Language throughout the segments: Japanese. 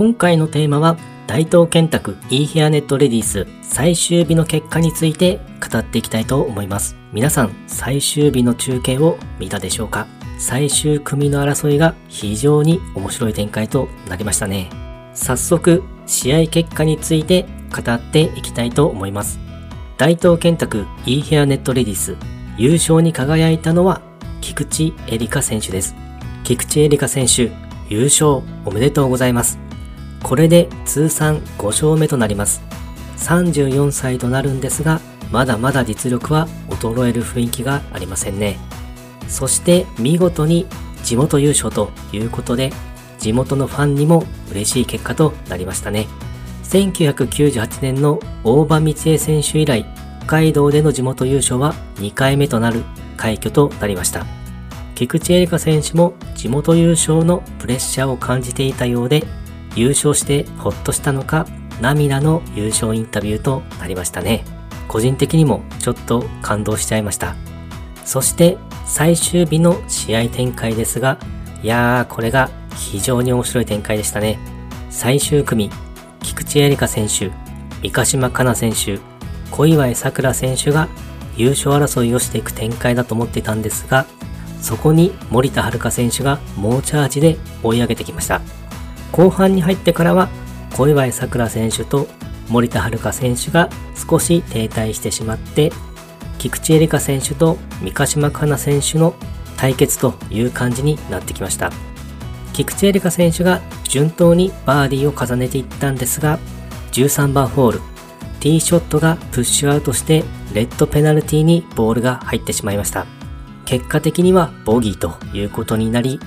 今回のテーマは大東建託 e ヘアネットレディース最終日の結果について語っていきたいと思います。皆さん最終日の中継を見たでしょうか？最終組の争いが非常に面白い展開となりましたね。早速試合結果について語っていきたいと思います。大東建託 e ヘアネットレディース優勝に輝いたのは菊池エリカ選手です。菊池エリカ選手優勝おめでとうございます。これで通算5勝目となります。34歳となるんですが、まだまだ実力は衰える雰囲気がありませんね。そして見事に地元優勝ということで、地元のファンにも嬉しい結果となりましたね。1998年の大場道恵選手以来、北海道での地元優勝は2回目となる快挙となりました。菊池絵里香選手も地元優勝のプレッシャーを感じていたようで、優勝してほっとしたのか、涙の優勝インタビューとなりましたね。個人的にもちょっと感動しちゃいました。そして最終日の試合展開ですが、いやーこれが非常に面白い展開でしたね。最終組、菊池絵里香選手、三ヶ島かな選手、小祝さくら選手が優勝争いをしていく展開だと思っていたんですが、そこに森田遥選手が猛チャージで追い上げてきました。後半に入ってからは小祝さくら選手と森田遥選手が少し停滞してしまって菊池絵里香選手と三ヶ島かな選手の対決という感じになってきました。菊池絵里香選手が順当にバーディーを重ねていったんですが13番ホールティーショットがプッシュアウトしてレッドペナルティにボールが入ってしまいました。結果的にはボギーということになり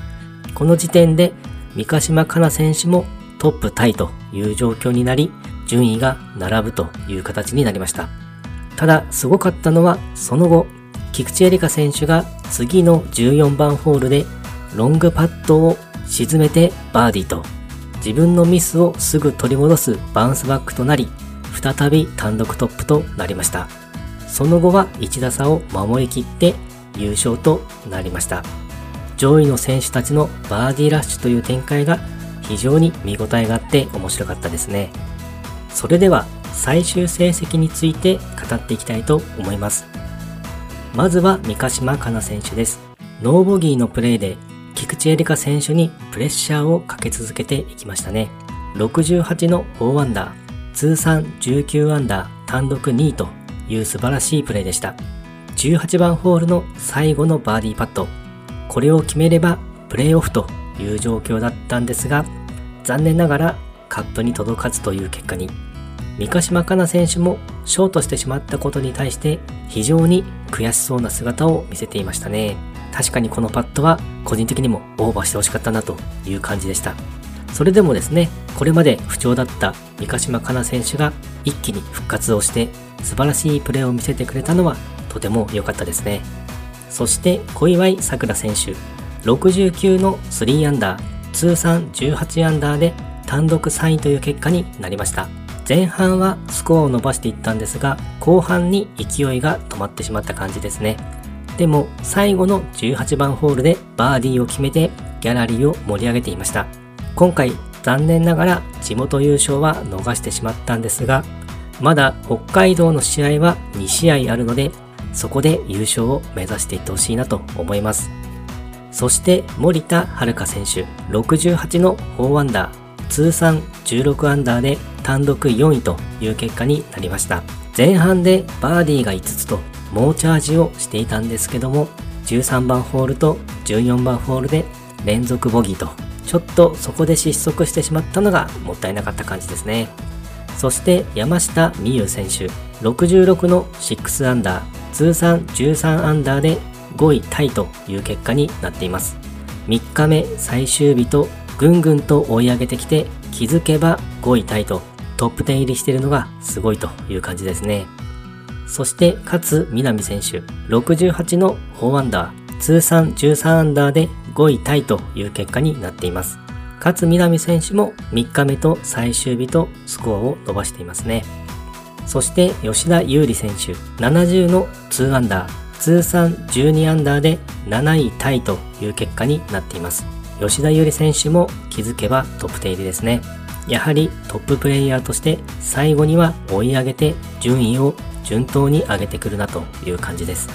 この時点で三ヶ島かな選手もトップタイという状況になり、順位が並ぶという形になりました。ただ、すごかったのは、その後、菊池絵里香選手が次の14番ホールでロングパットを沈めてバーディーと、自分のミスをすぐ取り戻すバウンスバックとなり、再び単独トップとなりました。その後は1打差を守りきって優勝となりました。上位の選手たちのバーディーラッシュという展開が非常に見応えがあって面白かったですね。それでは最終成績について語っていきたいと思います。まずは三ヶ島かな選手です。ノーボギーのプレーで菊池絵里香選手にプレッシャーをかけ続けていきましたね。68の4アンダー、通算19アンダー単独2位という素晴らしいプレーでした。18番ホールの最後のバーディーパット。これを決めればプレーオフという状況だったんですが、残念ながらカップに届かずという結果に、三ヶ島かな選手もショートしてしまったことに対して非常に悔しそうな姿を見せていましたね。確かにこのパットは個人的にもオーバーしてほしかったなという感じでした。それでもですね、これまで不調だった三ヶ島かな選手が一気に復活をして素晴らしいプレーを見せてくれたのはとても良かったですね。そして小祝さくら選手、69の3アンダー、通算18アンダーで単独3位という結果になりました。前半はスコアを伸ばしていったんですが、後半に勢いが止まってしまった感じですね。でも最後の18番ホールでバーディーを決めてギャラリーを盛り上げていました。今回残念ながら地元優勝は逃してしまったんですが、まだ北海道の試合は2試合あるので、そこで優勝を目指していってほしいなと思います。そして森田遥選手68の4アンダー通算16アンダーで単独4位という結果になりました前半でバーディーが5つと猛チャージをしていたんですけども13番ホールと14番ホールで連続ボギーとちょっとそこで失速してしまったのがもったいなかった感じですねそして山下美夢有選手66の6アンダー通算13アンダーで5位タイという結果になっています。3日目最終日とぐんぐんと追い上げてきて気づけば5位タイとトップ10入りしているのがすごいという感じですね。そして勝みなみ選手68の4アンダー通算13アンダーで5位タイという結果になっています。勝みなみ選手も3日目と最終日とスコアを伸ばしていますね。そして吉田優里選手70の2アンダー通算12アンダーで7位タイという結果になっています。吉田優里選手も気づけばトップ10入りですね。やはりトッププレイヤーとして最後には追い上げて順位を順当に上げてくるなという感じです。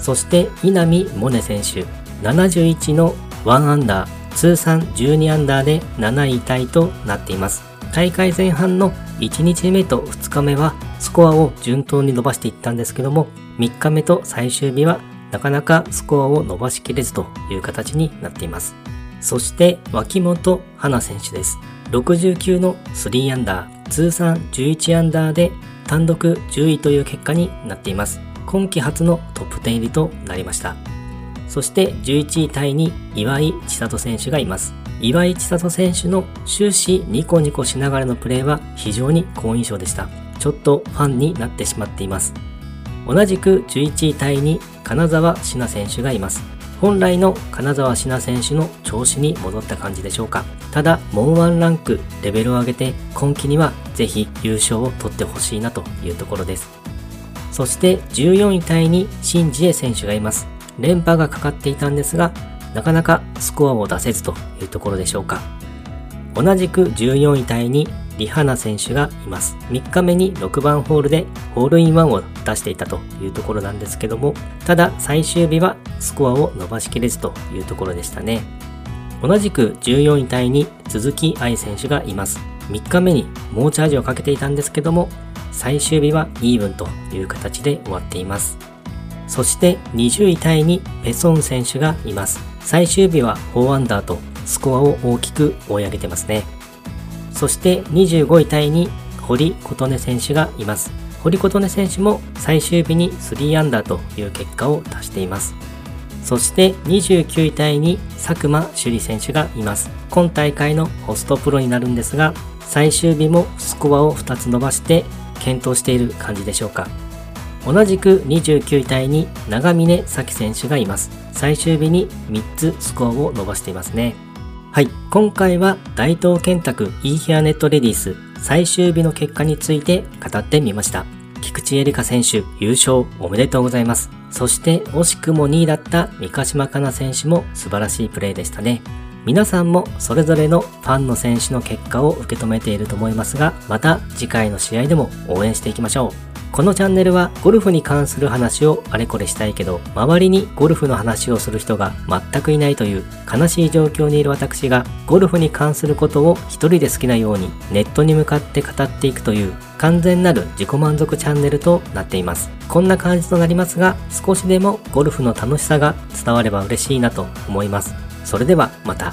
そして稲見萌寧選手、71の1アンダー、通算12アンダーで7位タイとなっています。大会前半の1日目と2日目はスコアを順当に伸ばしていったんですけども、3日目と最終日はなかなかスコアを伸ばしきれずという形になっています。そして脇本花選手です。69の3アンダー、通算11アンダーで単独10位という結果になっています。今季初のトップ10入りとなりました。そして11位タイに岩井千里選手がいます。岩井千里選手の終始ニコニコしながらのプレーは非常に好印象でした。ちょっとファンになってしまっています。同じく11位タイに金沢志奈選手がいます。本来の金沢志奈選手の調子に戻った感じでしょうか。ただ、もうワンランクレベルを上げて今季にはぜひ優勝を取ってほしいなというところです。そして14位タイにシンジエ選手がいます。連覇がかかっていたんですが、なかなかスコアを出せずというところでしょうか。同じく14位タイにリハナ選手がいます。3日目に6番ホールでホールインワンを出していたというところなんですけども、ただ最終日はスコアを伸ばしきれずというところでしたね。同じく14位タイに鈴木愛選手がいます。3日目に猛チャージをかけていたんですけども、最終日はイーブンという形で終わっています。そして20位タイにペソン選手がいます。最終日は4アンダーとスコアを大きく追い上げてますね。そして25位タイに堀琴音選手がいます。堀琴音選手も最終日に3アンダーという結果を出しています。そして29位タイに佐久間朱里選手がいます。今大会のホストプロになるんですが、最終日もスコアを2つ伸ばして検討している感じでしょうか。同じく29位タイに長峰咲選手がいます。最終日に3つスコアを伸ばしていますね。はい、今回は大東建託 e ヘアネットレディース最終日の結果について語ってみました。菊池絵里香選手優勝おめでとうございます。そして惜しくも2位だった三ヶ島かな選手も素晴らしいプレーでしたね。皆さんもそれぞれのファンの選手の結果を受け止めていると思いますが、また次回の試合でも応援していきましょう。このチャンネルはゴルフに関する話をあれこれしたいけど、周りにゴルフの話をする人が全くいないという悲しい状況にいる私が、ゴルフに関することを一人で好きなようにネットに向かって語っていくという完全なる自己満足チャンネルとなっています。こんな感じとなりますが、少しでもゴルフの楽しさが伝われば嬉しいなと思います。それではまた。